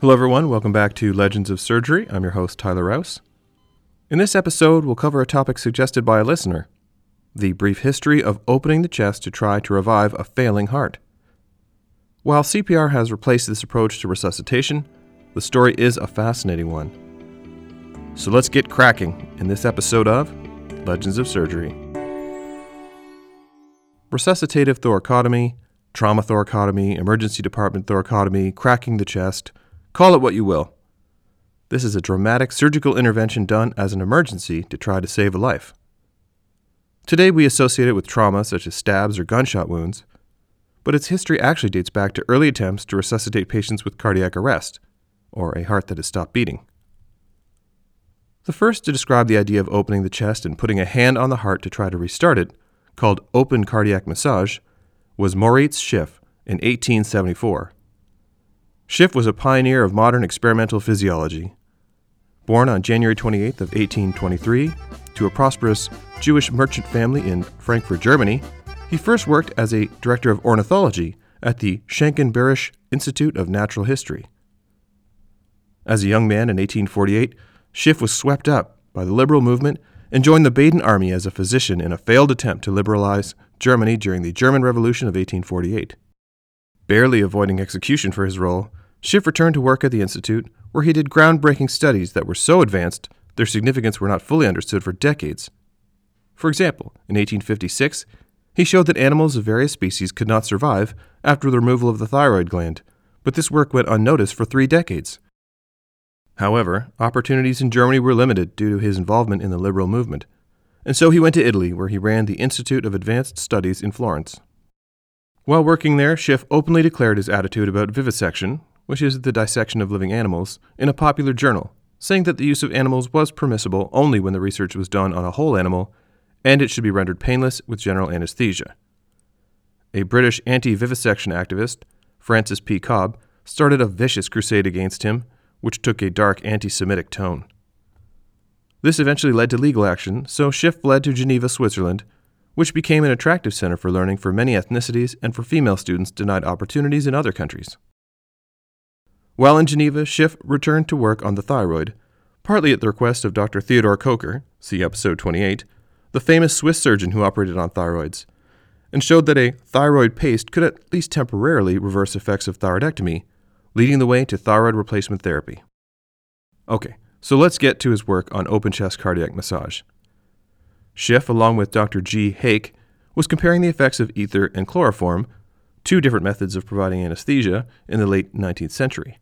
Hello, everyone. Welcome back to Legends of Surgery. I'm your host, Tyler Rouse. In this episode, we'll cover a topic suggested by a listener the brief history of opening the chest to try to revive a failing heart. While CPR has replaced this approach to resuscitation, the story is a fascinating one. So let's get cracking in this episode of Legends of Surgery. Resuscitative thoracotomy, trauma thoracotomy, emergency department thoracotomy, cracking the chest, call it what you will. This is a dramatic surgical intervention done as an emergency to try to save a life. Today we associate it with trauma such as stabs or gunshot wounds, but its history actually dates back to early attempts to resuscitate patients with cardiac arrest, or a heart that has stopped beating. The first to describe the idea of opening the chest and putting a hand on the heart to try to restart it, called open cardiac massage, was Moritz Schiff in 1874. Schiff was a pioneer of modern experimental physiology. Born on January 28th of 1823 to a prosperous Jewish merchant family in Frankfurt, Germany, he first worked as a director of ornithology at the Schenken Institute of Natural History. As a young man in 1848, Schiff was swept up by the liberal movement and joined the Baden Army as a physician in a failed attempt to liberalize Germany during the German Revolution of 1848. Barely avoiding execution for his role, Schiff returned to work at the Institute, where he did groundbreaking studies that were so advanced their significance were not fully understood for decades. For example, in 1856, he showed that animals of various species could not survive after the removal of the thyroid gland, but this work went unnoticed for three decades. However, opportunities in Germany were limited due to his involvement in the liberal movement, and so he went to Italy, where he ran the Institute of Advanced Studies in Florence. While working there, Schiff openly declared his attitude about vivisection, which is the dissection of living animals, in a popular journal, saying that the use of animals was permissible only when the research was done on a whole animal, and it should be rendered painless with general anesthesia. A British anti vivisection activist, Frances P. Cobbe, started a vicious crusade against him which took a dark anti Semitic tone. This eventually led to legal action, so Schiff fled to Geneva, Switzerland, which became an attractive center for learning for many ethnicities and for female students denied opportunities in other countries. While in Geneva, Schiff returned to work on the thyroid, partly at the request of Dr. Theodore Kocher, see episode 28, the famous Swiss surgeon who operated on thyroids, and showed that a thyroid paste could at least temporarily reverse effects of thyroidectomy leading the way to thyroid replacement therapy. Okay, so let's get to his work on open chest cardiac massage. Schiff, along with Dr. G. Hake, was comparing the effects of ether and chloroform, two different methods of providing anesthesia, in the late 19th century.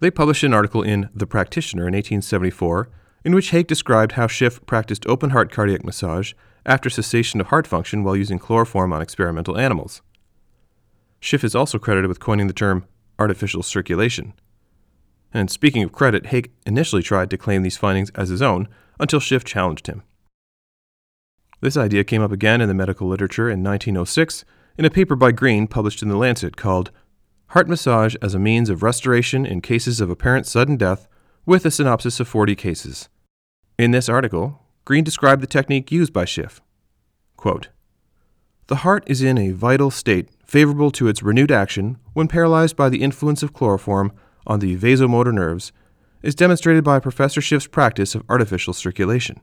They published an article in The Practitioner in 1874 in which Hake described how Schiff practiced open heart cardiac massage after cessation of heart function while using chloroform on experimental animals. Schiff is also credited with coining the term artificial circulation. And speaking of credit, Hake initially tried to claim these findings as his own until Schiff challenged him. This idea came up again in the medical literature in 1906 in a paper by Green published in The Lancet called Heart Massage as a Means of Restoration in Cases of Apparent Sudden Death, with a synopsis of 40 cases. In this article, Green described the technique used by Schiff. Quote, the heart is in a vital state favorable to its renewed action when paralyzed by the influence of chloroform on the vasomotor nerves, is demonstrated by Professor Schiff's practice of artificial circulation.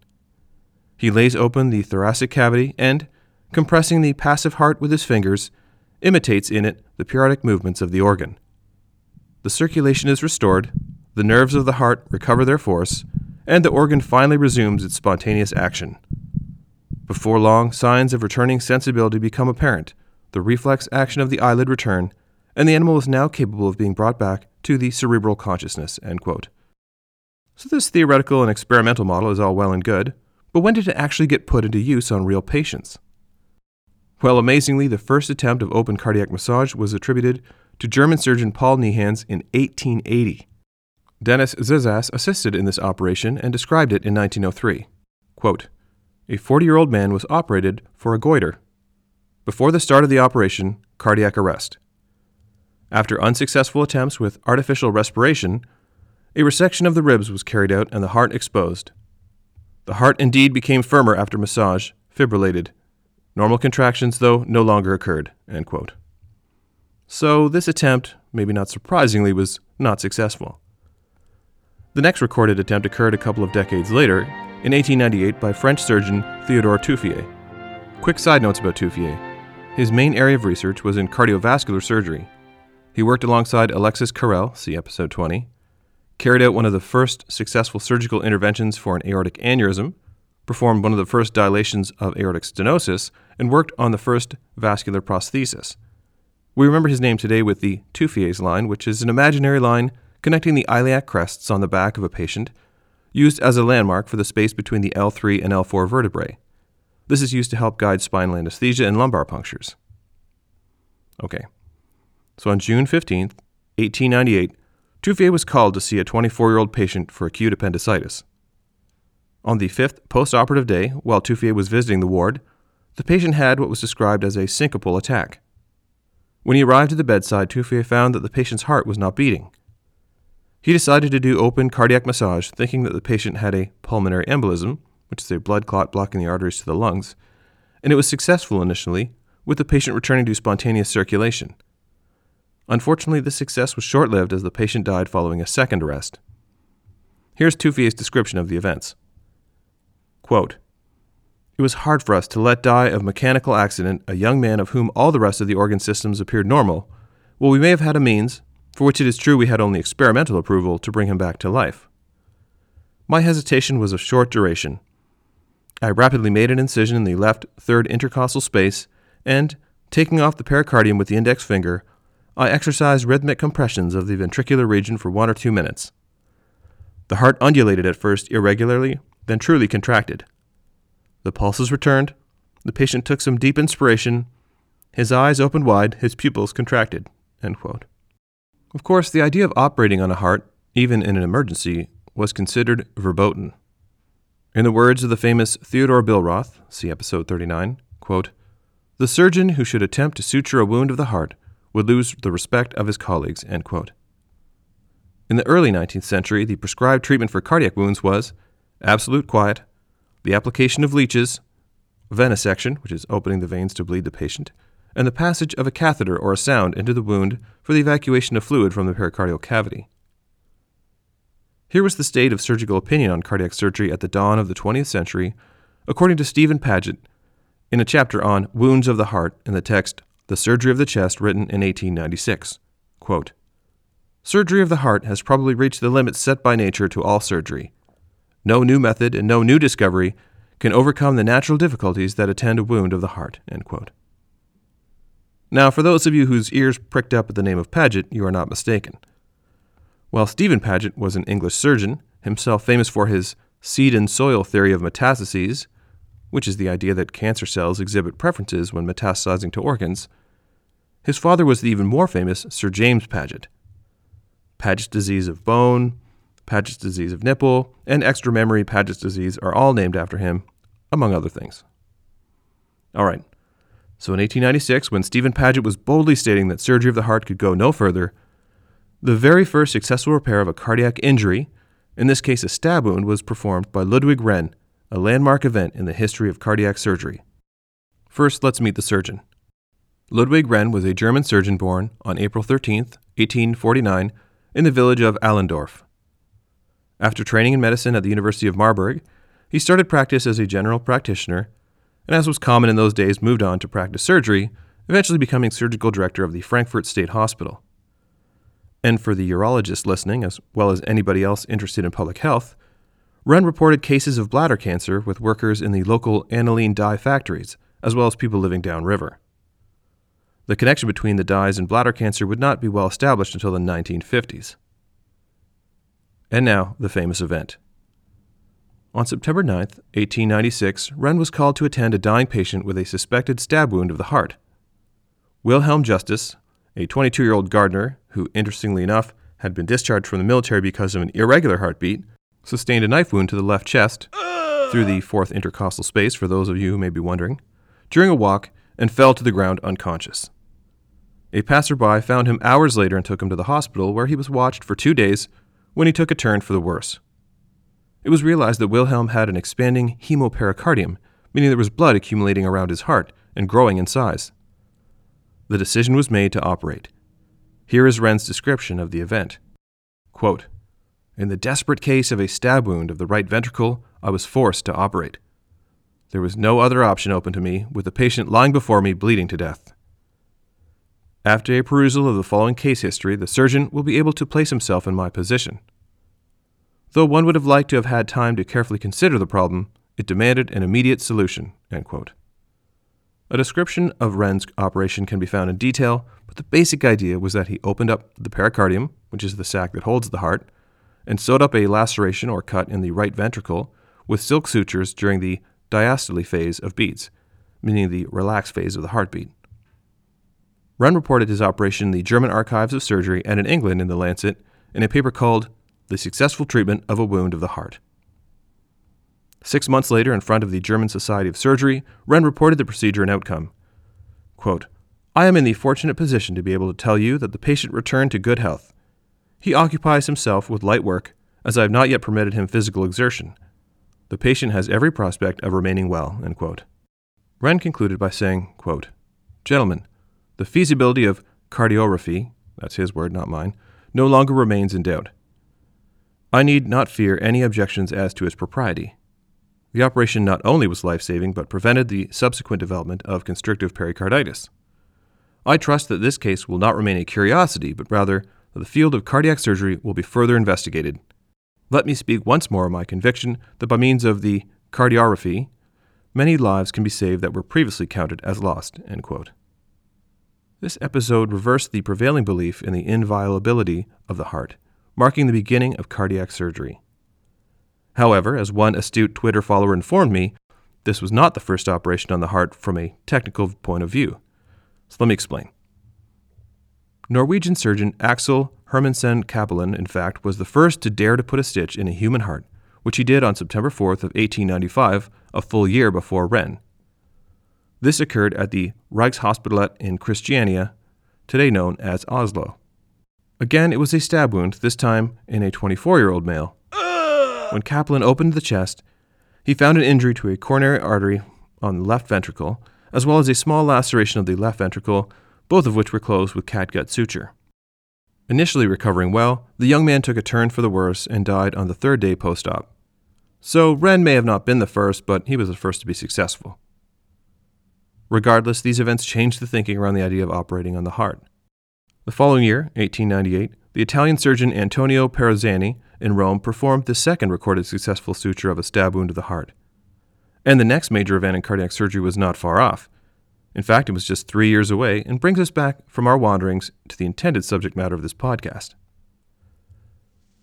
He lays open the thoracic cavity and, compressing the passive heart with his fingers, imitates in it the periodic movements of the organ. The circulation is restored, the nerves of the heart recover their force, and the organ finally resumes its spontaneous action. Before long, signs of returning sensibility become apparent the reflex action of the eyelid return, and the animal is now capable of being brought back to the cerebral consciousness. So, this theoretical and experimental model is all well and good, but when did it actually get put into use on real patients? Well, amazingly, the first attempt of open cardiac massage was attributed to German surgeon Paul Niehans in 1880. Dennis Zesas assisted in this operation and described it in 1903. Quote, a 40 year old man was operated for a goiter before the start of the operation, cardiac arrest. After unsuccessful attempts with artificial respiration, a resection of the ribs was carried out and the heart exposed. The heart indeed became firmer after massage, fibrillated. Normal contractions, though, no longer occurred. So this attempt, maybe not surprisingly, was not successful. The next recorded attempt occurred a couple of decades later, in 1898, by French surgeon Theodore Tuffier. Quick side notes about Tuffier. His main area of research was in cardiovascular surgery. He worked alongside Alexis Carrel, see episode 20, carried out one of the first successful surgical interventions for an aortic aneurysm, performed one of the first dilations of aortic stenosis, and worked on the first vascular prosthesis. We remember his name today with the Tuffier's line, which is an imaginary line connecting the iliac crests on the back of a patient, used as a landmark for the space between the L3 and L4 vertebrae. This is used to help guide spinal anesthesia and lumbar punctures. Okay. So on June 15th, 1898, Tuffier was called to see a 24 year old patient for acute appendicitis. On the fifth postoperative day, while Tuffier was visiting the ward, the patient had what was described as a syncopal attack. When he arrived at the bedside, Tuffier found that the patient's heart was not beating. He decided to do open cardiac massage, thinking that the patient had a pulmonary embolism, which is a blood clot blocking the arteries to the lungs, and it was successful initially, with the patient returning to spontaneous circulation. Unfortunately, this success was short lived as the patient died following a second arrest. Here's Tuffier's description of the events. Quote, it was hard for us to let die of mechanical accident a young man of whom all the rest of the organ systems appeared normal, while we may have had a means, for which it is true we had only experimental approval, to bring him back to life. My hesitation was of short duration. I rapidly made an incision in the left third intercostal space, and, taking off the pericardium with the index finger, I exercised rhythmic compressions of the ventricular region for one or two minutes. The heart undulated at first irregularly, then truly contracted. The pulses returned. The patient took some deep inspiration. His eyes opened wide, his pupils contracted. Of course, the idea of operating on a heart, even in an emergency, was considered verboten. In the words of the famous Theodore Billroth, see episode 39, quote, the surgeon who should attempt to suture a wound of the heart would lose the respect of his colleagues. In the early 19th century, the prescribed treatment for cardiac wounds was absolute quiet, the application of leeches, venesection, which is opening the veins to bleed the patient, and the passage of a catheter or a sound into the wound for the evacuation of fluid from the pericardial cavity. Here was the state of surgical opinion on cardiac surgery at the dawn of the 20th century, according to Stephen Paget, in a chapter on Wounds of the Heart in the text The Surgery of the Chest, written in 1896. Quote, Surgery of the heart has probably reached the limits set by nature to all surgery. No new method and no new discovery can overcome the natural difficulties that attend a wound of the heart. Now, for those of you whose ears pricked up at the name of Paget, you are not mistaken. While Stephen Paget was an English surgeon, himself famous for his seed and soil theory of metastases, which is the idea that cancer cells exhibit preferences when metastasizing to organs, his father was the even more famous Sir James Paget. Paget's disease of bone, Paget's disease of nipple, and extramammary Paget's disease are all named after him, among other things. All right. So in 1896, when Stephen Paget was boldly stating that surgery of the heart could go no further, the very first successful repair of a cardiac injury, in this case a stab wound, was performed by Ludwig Rehn, a landmark event in the history of cardiac surgery. First, let's meet the surgeon. Ludwig Rehn was a German surgeon born on April 13, 1849, in the village of Allendorf. After training in medicine at the University of Marburg, he started practice as a general practitioner, and as was common in those days, moved on to practice surgery, eventually becoming surgical director of the Frankfurt State Hospital. And for the urologist listening, as well as anybody else interested in public health, Rehn reported cases of bladder cancer with workers in the local aniline dye factories, as well as people living downriver. The connection between the dyes and bladder cancer would not be well established until the 1950s. And now, the famous event. On September 9, 1896, Rehn was called to attend a dying patient with a suspected stab wound of the heart. Wilhelm Justus, a 22 year old gardener who, interestingly enough, had been discharged from the military because of an irregular heartbeat, sustained a knife wound to the left chest through the fourth intercostal space, for those of you who may be wondering, during a walk and fell to the ground unconscious. A passerby found him hours later and took him to the hospital, where he was watched for two days when he took a turn for the worse. It was realized that Wilhelm had an expanding hemopericardium, meaning there was blood accumulating around his heart and growing in size. The decision was made to operate, Here is Rehn's description of the event. Quote, In the desperate case of a stab wound of the right ventricle, I was forced to operate. There was no other option open to me, with the patient lying before me bleeding to death. After a perusal of the following case history, the surgeon will be able to place himself in my position. Though one would have liked to have had time to carefully consider the problem, it demanded an immediate solution. A description of Rehn's operation can be found in detail, but the basic idea was that he opened up the pericardium, which is the sac that holds the heart, and sewed up a laceration or cut in the right ventricle with silk sutures during the diastole phase of beats, meaning the relaxed phase of the heartbeat. Rehn reported his operation in the German Archives of Surgery and in England in the Lancet in a paper called The Successful Treatment of a Wound of the Heart. Six months later, in front of the German Society of Surgery, Rehn reported the procedure and outcome. Quote, I am in the fortunate position to be able to tell you that the patient returned to good health. He occupies himself with light work, as I have not yet permitted him physical exertion. The patient has every prospect of remaining well. Rehn concluded by saying, quote, Gentlemen, the feasibility of cardiorrhaphy, that's his word, not mine, no longer remains in doubt. I need not fear any objections as to its propriety. The operation not only was life saving, but prevented the subsequent development of constrictive pericarditis. I trust that this case will not remain a curiosity, but rather that the field of cardiac surgery will be further investigated. Let me speak once more of my conviction that by means of the cardiorrhaphy, many lives can be saved that were previously counted as lost. This episode reversed the prevailing belief in the inviolability of the heart, marking the beginning of cardiac surgery. However, as one astute Twitter follower informed me, this was not the first operation on the heart from a technical point of view. So let me explain. Norwegian surgeon Axel Hermansen Cappelen, in fact, was the first to dare to put a stitch in a human heart, which he did on September 4th of 1895, a full year before Rehn. This occurred at the Rigshospitalet in Christiania, today known as Oslo. Again, it was a stab wound, this time in a 24 year old male. When Cappelen opened the chest, he found an injury to a coronary artery on the left ventricle, as well as a small laceration of the left ventricle, both of which were closed with catgut suture. Initially recovering well, the young man took a turn for the worse and died on the third day post op. So, Rehn may have not been the first, but he was the first to be successful. Regardless, these events changed the thinking around the idea of operating on the heart. The following year, 1898, the Italian surgeon Antonio Parrozzani in Rome performed the second recorded successful suture of a stab wound to the heart. And the next major event in cardiac surgery was not far off. In fact, it was just three years away and brings us back from our wanderings to the intended subject matter of this podcast.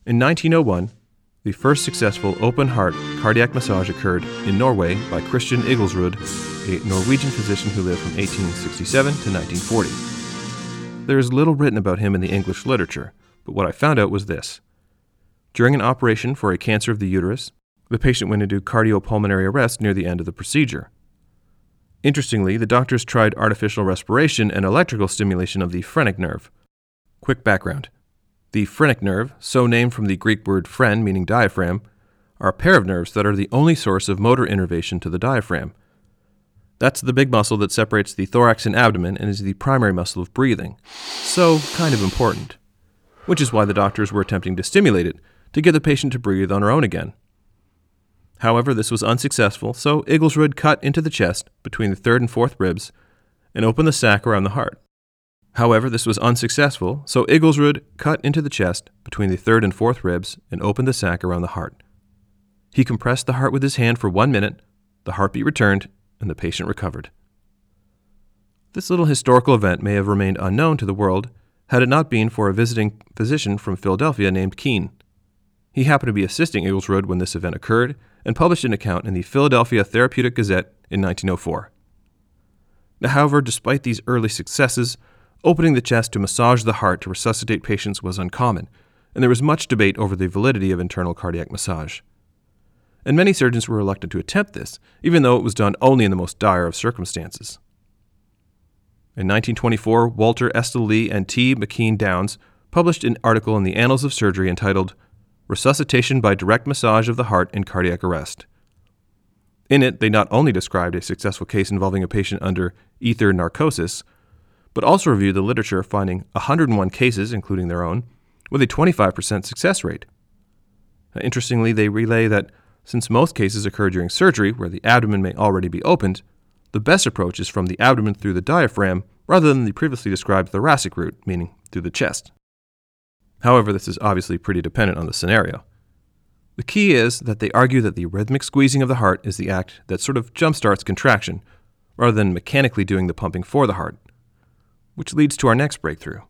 In 1901, the first successful open heart cardiac massage occurred in Norway by Christian Igelsrud, a Norwegian physician who lived from 1867 to 1940. There is little written about him in the English literature, but what I found out was this. During an operation for a cancer of the uterus, the patient went into cardiopulmonary arrest near the end of the procedure. Interestingly, the doctors tried artificial respiration and electrical stimulation of the phrenic nerve. Quick background the phrenic nerve, so named from the Greek word phren, meaning diaphragm, are a pair of nerves that are the only source of motor innervation to the diaphragm. That's the big muscle that separates the thorax and abdomen and is the primary muscle of breathing. So, kind of important. Which is why the doctors were attempting to stimulate it to get the patient to breathe on her own again. However, this was unsuccessful, so Igelsrud cut into the chest between the third and fourth ribs and opened the sac around the heart. However, this was unsuccessful, so Igelsrud cut into the chest between the third and fourth ribs and opened the sac around the heart. He compressed the heart with his hand for one minute, the heartbeat returned, and the patient recovered. This little historical event may have remained unknown to the world had it not been for a visiting physician from Philadelphia named Keen. He happened to be assisting Igelsrud when this event occurred and published an account in the Philadelphia Therapeutic Gazette in 1904. Now, however, despite these early successes, Opening the chest to massage the heart to resuscitate patients was uncommon, and there was much debate over the validity of internal cardiac massage. And many surgeons were reluctant to attempt this, even though it was done only in the most dire of circumstances. In 1924, Walter Estel Lee and T. McKean Downs published an article in the Annals of Surgery entitled Resuscitation by Direct Massage of the Heart in Cardiac Arrest. In it, they not only described a successful case involving a patient under ether narcosis, but also reviewed the literature finding 101 cases, including their own, with a 25% success rate. Interestingly, they relay that since most cases occur during surgery, where the abdomen may already be opened, the best approach is from the abdomen through the diaphragm rather than the previously described thoracic route, meaning through the chest. However, this is obviously pretty dependent on the scenario. The key is that they argue that the rhythmic squeezing of the heart is the act that sort of jumpstarts contraction, rather than mechanically doing the pumping for the heart, which leads to our next breakthrough.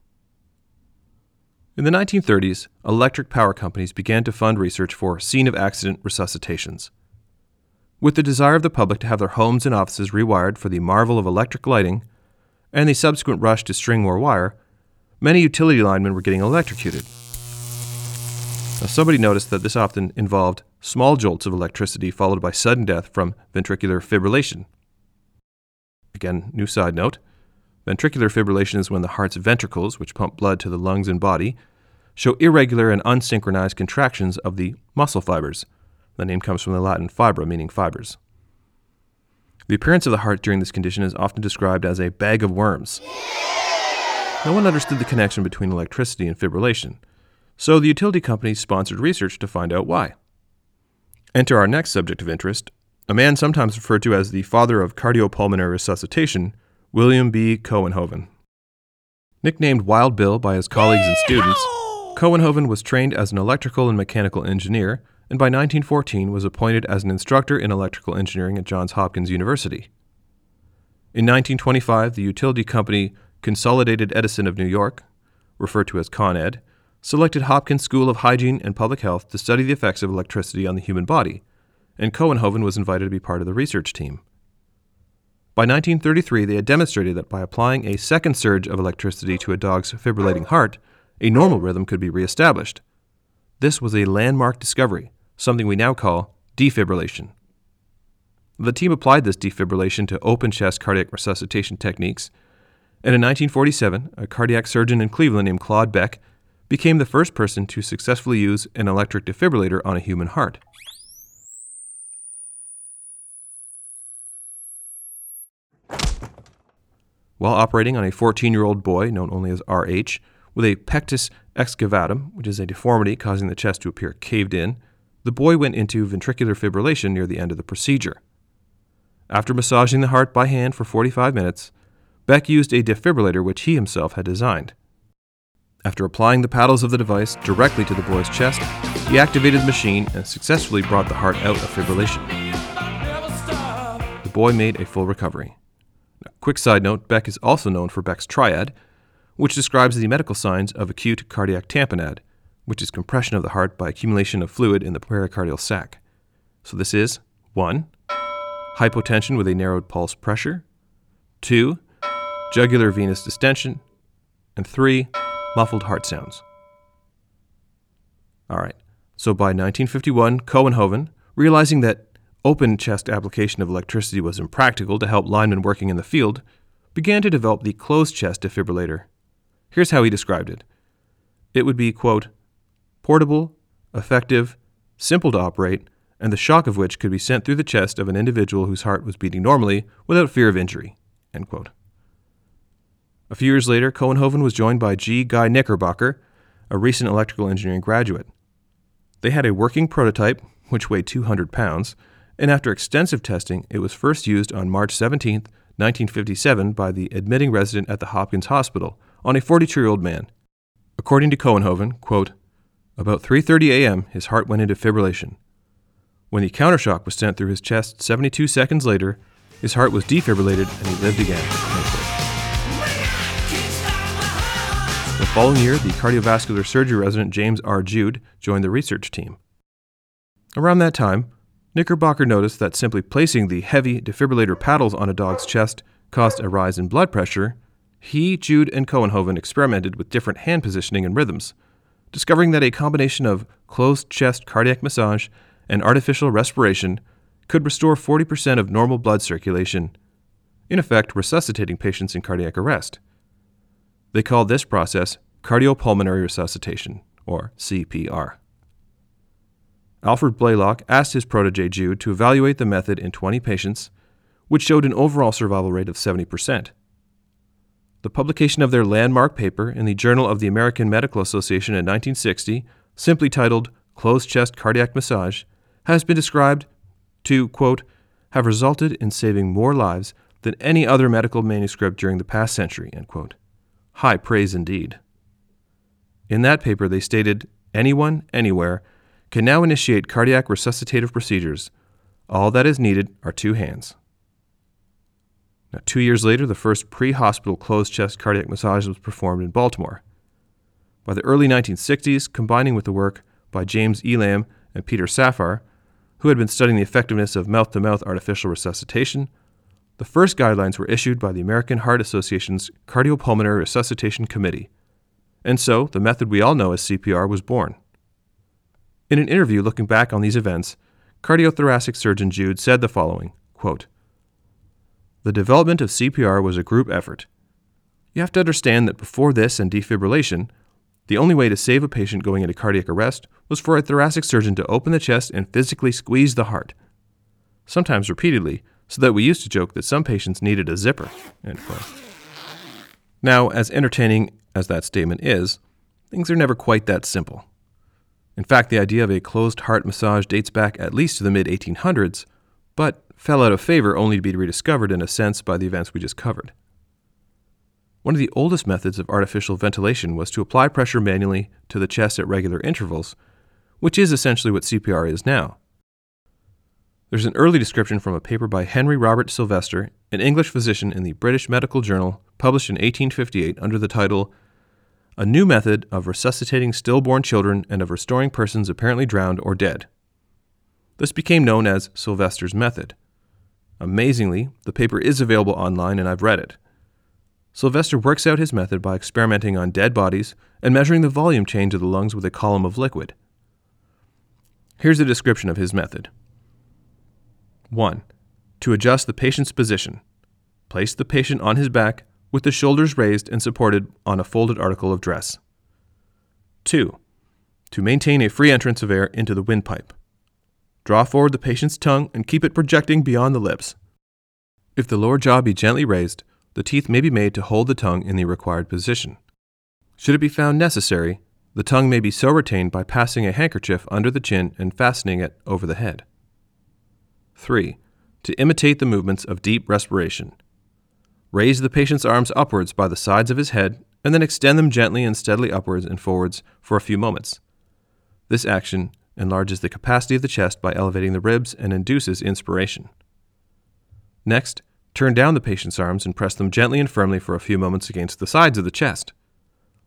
In the 1930s, electric power companies began to fund research for scene of accident resuscitations. With the desire of the public to have their homes and offices rewired for the marvel of electric lighting, and the subsequent rush to string more wire, many utility linemen were getting electrocuted. Now, somebody noticed that this often involved small jolts of electricity followed by sudden death from ventricular fibrillation. Again, new side note ventricular fibrillation is when the heart's ventricles, which pump blood to the lungs and body, show irregular and unsynchronized contractions of the muscle fibers. The name comes from the Latin fibra, meaning fibers. The appearance of the heart during this condition is often described as a bag of worms. No one understood the connection between electricity and fibrillation, so the utility companies sponsored research to find out why. Enter our next subject of interest a man sometimes referred to as the father of cardiopulmonary resuscitation, William B. Kouwenhoven. Nicknamed Wild Bill by his colleagues and students, Kouwenhoven was trained as an electrical and mechanical engineer and by 1914 was appointed as an instructor in electrical engineering at Johns Hopkins University. In 1925, the utility company Consolidated Edison of New York, referred to as Con Ed, selected Hopkins School of Hygiene and Public Health to study the effects of electricity on the human body, and Kouwenhoven was invited to be part of the research team. By 1933, they had demonstrated that by applying a second surge of electricity to a dog's fibrillating heart, a normal rhythm could be reestablished. This was a landmark discovery, something we now call defibrillation. The team applied this defibrillation to open chest cardiac resuscitation techniques, and in 1947, a cardiac surgeon in Cleveland named Claude Beck became the first person to successfully use an electric defibrillator on a human heart. While operating on a 14 year old boy, known only as RH, with a pectus excavatum, which is a deformity causing the chest to appear caved in, the boy went into ventricular fibrillation near the end of the procedure. After massaging the heart by hand for 45 minutes, Beck used a defibrillator which he himself had designed. After applying the paddles of the device directly to the boy's chest, he activated the machine and successfully brought the heart out of fibrillation. The boy made a full recovery. Quick side note Beck is also known for Beck's triad, which describes the medical signs of acute cardiac tamponade, which is compression of the heart by accumulation of fluid in the pericardial sac. So this is 1. Hypotension with a narrowed pulse pressure, 2. Jugular venous distension, and 3 muffled heart sounds. All right, so by 1951, Kouwenhoven, realizing that open chest application of electricity was impractical to help linemen working in the field, began to develop the closed chest defibrillator. Here's how he described it it would be, quote, portable, effective, simple to operate, and the shock of which could be sent through the chest of an individual whose heart was beating normally without fear of injury. A few years later, Kouwenhoven was joined by G. Guy Knickerbocker, a recent electrical engineering graduate. They had a working prototype, which weighed 200 pounds, and after extensive testing, it was first used on March 17, 1957, by the admitting resident at the Hopkins Hospital on a 42-year-old man. According to Kouwenhoven, quote, about 3:30 a.m., his heart went into fibrillation. When the countershock was sent through his chest 72 seconds later, his heart was defibrillated and he lived again. The following year, the cardiovascular surgery resident James R. Jude joined the research team. Around that time, Knickerbocker noticed that simply placing the heavy defibrillator paddles on a dog's chest caused a rise in blood pressure. He, Jude, and Kouwenhoven experimented with different hand positioning and rhythms, discovering that a combination of closed chest cardiac massage and artificial respiration could restore 40% of normal blood circulation, in effect, resuscitating patients in cardiac arrest. They called this process cardiopulmonary resuscitation, or CPR. Alfred Blalock asked his protege Jude to evaluate the method in 20 patients, which showed an overall survival rate of 70%. the publication of their landmark paper in the Journal of the American Medical Association in 1960, simply titled Closed Chest Cardiac Massage, has been described to, quote, have resulted in saving more lives than any other medical manuscript during the past century, end quote. High praise indeed. In that paper, they stated anyone, anywhere, can now initiate cardiac resuscitative procedures. All that is needed are two hands. Now, two years later, the first pre hospital closed chest cardiac massage was performed in Baltimore. By the early 1960s, combining with the work by James Elam and Peter Safar, who had been studying the effectiveness of mouth to mouth artificial resuscitation, the first guidelines were issued by the American Heart Association's Cardiopulmonary Resuscitation Committee. And so, the method we all know as CPR was born. In an interview looking back on these events, cardiothoracic surgeon Jude said the following quote, The development of CPR was a group effort. You have to understand that before this and defibrillation, the only way to save a patient going into cardiac arrest was for a thoracic surgeon to open the chest and physically squeeze the heart, sometimes repeatedly, so that we used to joke that some patients needed a zipper. Now, as entertaining as that statement is, things are never quite that simple. In fact, the idea of a closed heart massage dates back at least to the mid 1800s, but fell out of favor only to be rediscovered in a sense by the events we just covered. One of the oldest methods of artificial ventilation was to apply pressure manually to the chest at regular intervals, which is essentially what CPR is now. There's an early description from a paper by Henry Robert Silvester, an English physician in the British Medical Journal, published in 1858 under the title A New Method of Resuscitating Stillborn Children and of Restoring Persons Apparently Drowned or Dead. This became known as Silvester's method. Amazingly, the paper is available online and I've read it. Silvester works out his method by experimenting on dead bodies and measuring the volume change of the lungs with a column of liquid. Here's a description of his method. 1. To adjust the patient's position. Place the patient on his back with the shoulders raised and supported on a folded article of dress. 2. To maintain a free entrance of air into the windpipe. Draw forward the patient's tongue and keep it projecting beyond the lips. If the lower jaw be gently raised, the teeth may be made to hold the tongue in the required position. Should it be found necessary, the tongue may be so retained by passing a handkerchief under the chin and fastening it over the head. 3. To imitate the movements of deep respiration. Raise the patient's arms upwards by the sides of his head and then extend them gently and steadily upwards and forwards for a few moments. This action enlarges the capacity of the chest by elevating the ribs and induces inspiration. Next, turn down the patient's arms and press them gently and firmly for a few moments against the sides of the chest.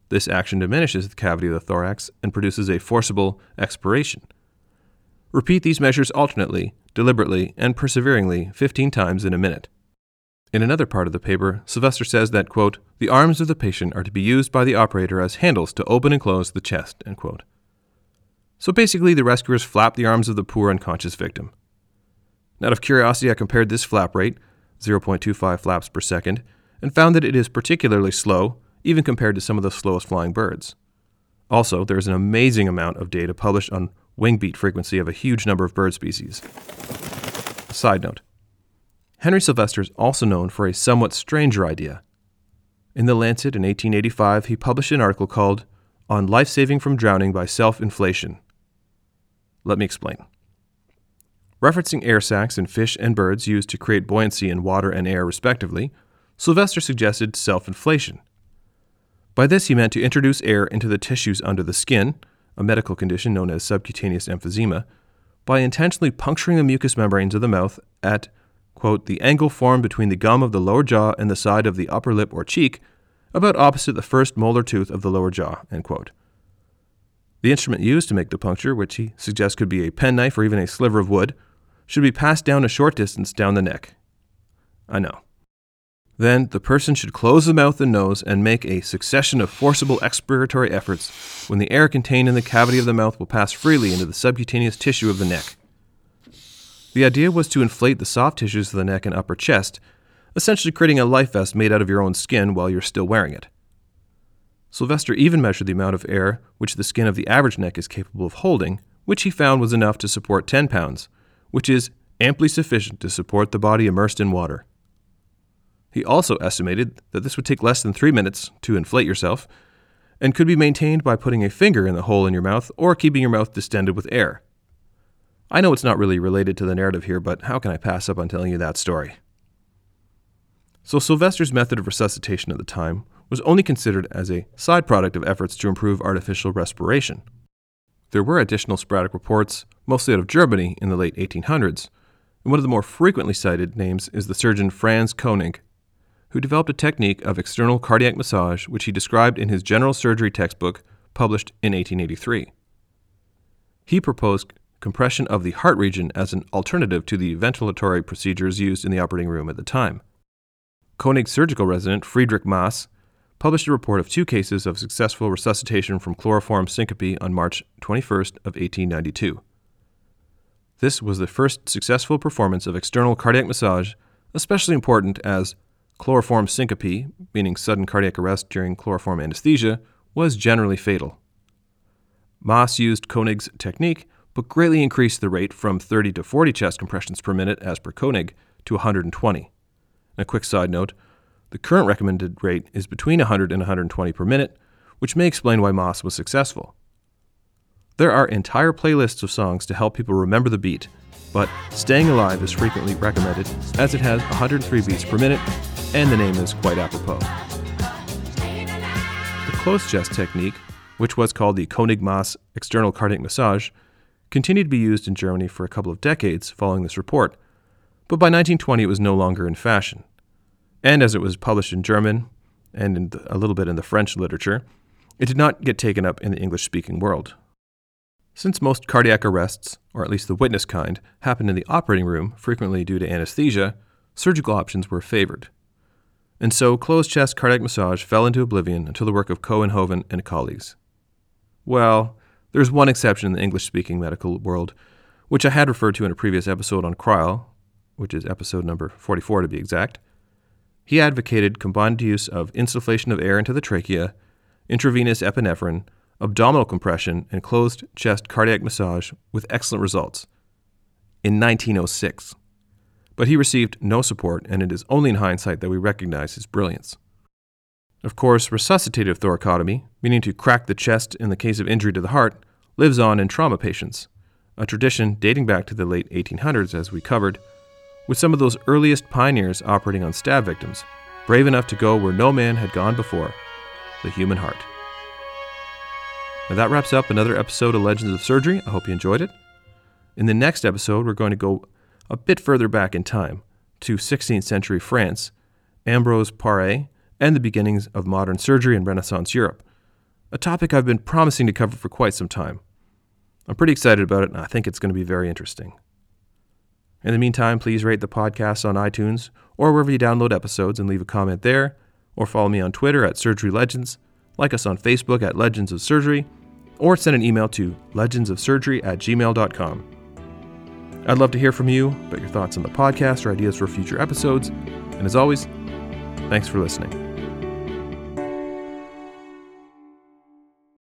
This action diminishes the cavity of the thorax and produces a forcible expiration. Repeat these measures alternately deliberately, and perseveringly 15 times in a minute. In another part of the paper, Silvester says that, quote, the arms of the patient are to be used by the operator as handles to open and close the chest, end quote. So basically, the rescuers flap the arms of the poor unconscious victim. Out of curiosity, I compared this flap rate, 0.25 flaps per second, and found that it is particularly slow, even compared to some of the slowest flying birds. Also, there is an amazing amount of data published on wing beat frequency of a huge number of bird species. Side note Henry Silvester is also known for a somewhat stranger idea. In The Lancet in 1885, he published an article called On Life Saving from Drowning by Self Inflation. Let me explain. Referencing air sacs in fish and birds used to create buoyancy in water and air, respectively, Silvester suggested self inflation. By this, he meant to introduce air into the tissues under the skin, a medical condition known as subcutaneous emphysema, by intentionally puncturing the mucous membranes of the mouth at, quote, the angle formed between the gum of the lower jaw and the side of the upper lip or cheek, about opposite the first molar tooth of the lower jaw, end quote. The instrument used to make the puncture, which he suggests could be a penknife or even a sliver of wood, should be passed down a short distance down the neck. I know. Then the person should close the mouth and nose and make a succession of forcible expiratory efforts when the air contained in the cavity of the mouth will pass freely into the subcutaneous tissue of the neck. The idea was to inflate the soft tissues of the neck and upper chest, essentially creating a life vest made out of your own skin while you're still wearing it. Silvester even measured the amount of air which the skin of the average neck is capable of holding, which he found was enough to support 10 pounds, which is amply sufficient to support the body immersed in water. He also estimated that this would take less than three minutes to inflate yourself and could be maintained by putting a finger in the hole in your mouth or keeping your mouth distended with air. I know it's not really related to the narrative here, but how can I pass up on telling you that story? So, Silvester's method of resuscitation at the time was only considered as a side product of efforts to improve artificial respiration. There were additional sporadic reports, mostly out of Germany in the late 1800s, and one of the more frequently cited names is the surgeon Franz Koenig, who developed a technique of external cardiac massage which he described in his general surgery textbook published in 1883. He proposed compression of the heart region as an alternative to the ventilatory procedures used in the operating room at the time. Koenig's surgical resident, Friedrich Maass, published a report of two cases of successful resuscitation from chloroform syncope on March 21st of 1892. This was the first successful performance of external cardiac massage, especially important as chloroform syncope, meaning sudden cardiac arrest during chloroform anesthesia, was generally fatal. Maass used Koenig's technique, but greatly increased the rate from 30 to 40 chest compressions per minute as per Koenig to 120. a quick side note the current recommended rate is between 100 and 120 per minute, which may explain why Maass was successful. There are entire playlists of songs to help people remember the beat, but Staying Alive is frequently recommended as it has 103 beats per minute and the name is quite apropos. The closed chest technique, which was called the Koenig Maass external cardiac massage, continued to be used in Germany for a couple of decades following this report, but by 1920 it was no longer in fashion. And as it was published in German and the, a little bit in the French literature, it did not get taken up in the English speaking world. Since most cardiac arrests, or at least the witness kind, happened in the operating room, frequently due to anesthesia, surgical options were favored. And so closed chest cardiac massage fell into oblivion until the work of Kouwenhoven and colleagues. Well, there's one exception in the English speaking medical world, which I had referred to in a previous episode on Crile, which is episode number 44 to be exact. He advocated combined use of insufflation of air into the trachea, intravenous epinephrine, abdominal compression, and closed chest cardiac massage with excellent results in 1906. But he received no support, and it is only in hindsight that we recognize his brilliance. Of course, resuscitative thoracotomy, meaning to crack the chest in the case of injury to the heart, lives on in trauma patients, a tradition dating back to the late 1800s, as we covered, with some of those earliest pioneers operating on stab victims, brave enough to go where no man had gone before the human heart. Now that wraps up another episode of Legends of Surgery. I hope you enjoyed it. In the next episode, we're going to go a bit further back in time to 16th century France, Ambrose Paré, and the beginnings of modern surgery in Renaissance Europe, a topic I've been promising to cover for quite some time. I'm pretty excited about it, and I think it's going to be very interesting. In the meantime, please rate the podcast on iTunes or wherever you download episodes and leave a comment there, or follow me on Twitter at Surgery Legends, like us on Facebook at Legends of Surgery, or send an email to legendsofsurgery at gmail.com. I'd love to hear from you about your thoughts on the podcast or ideas for future episodes. And as always, thanks for listening.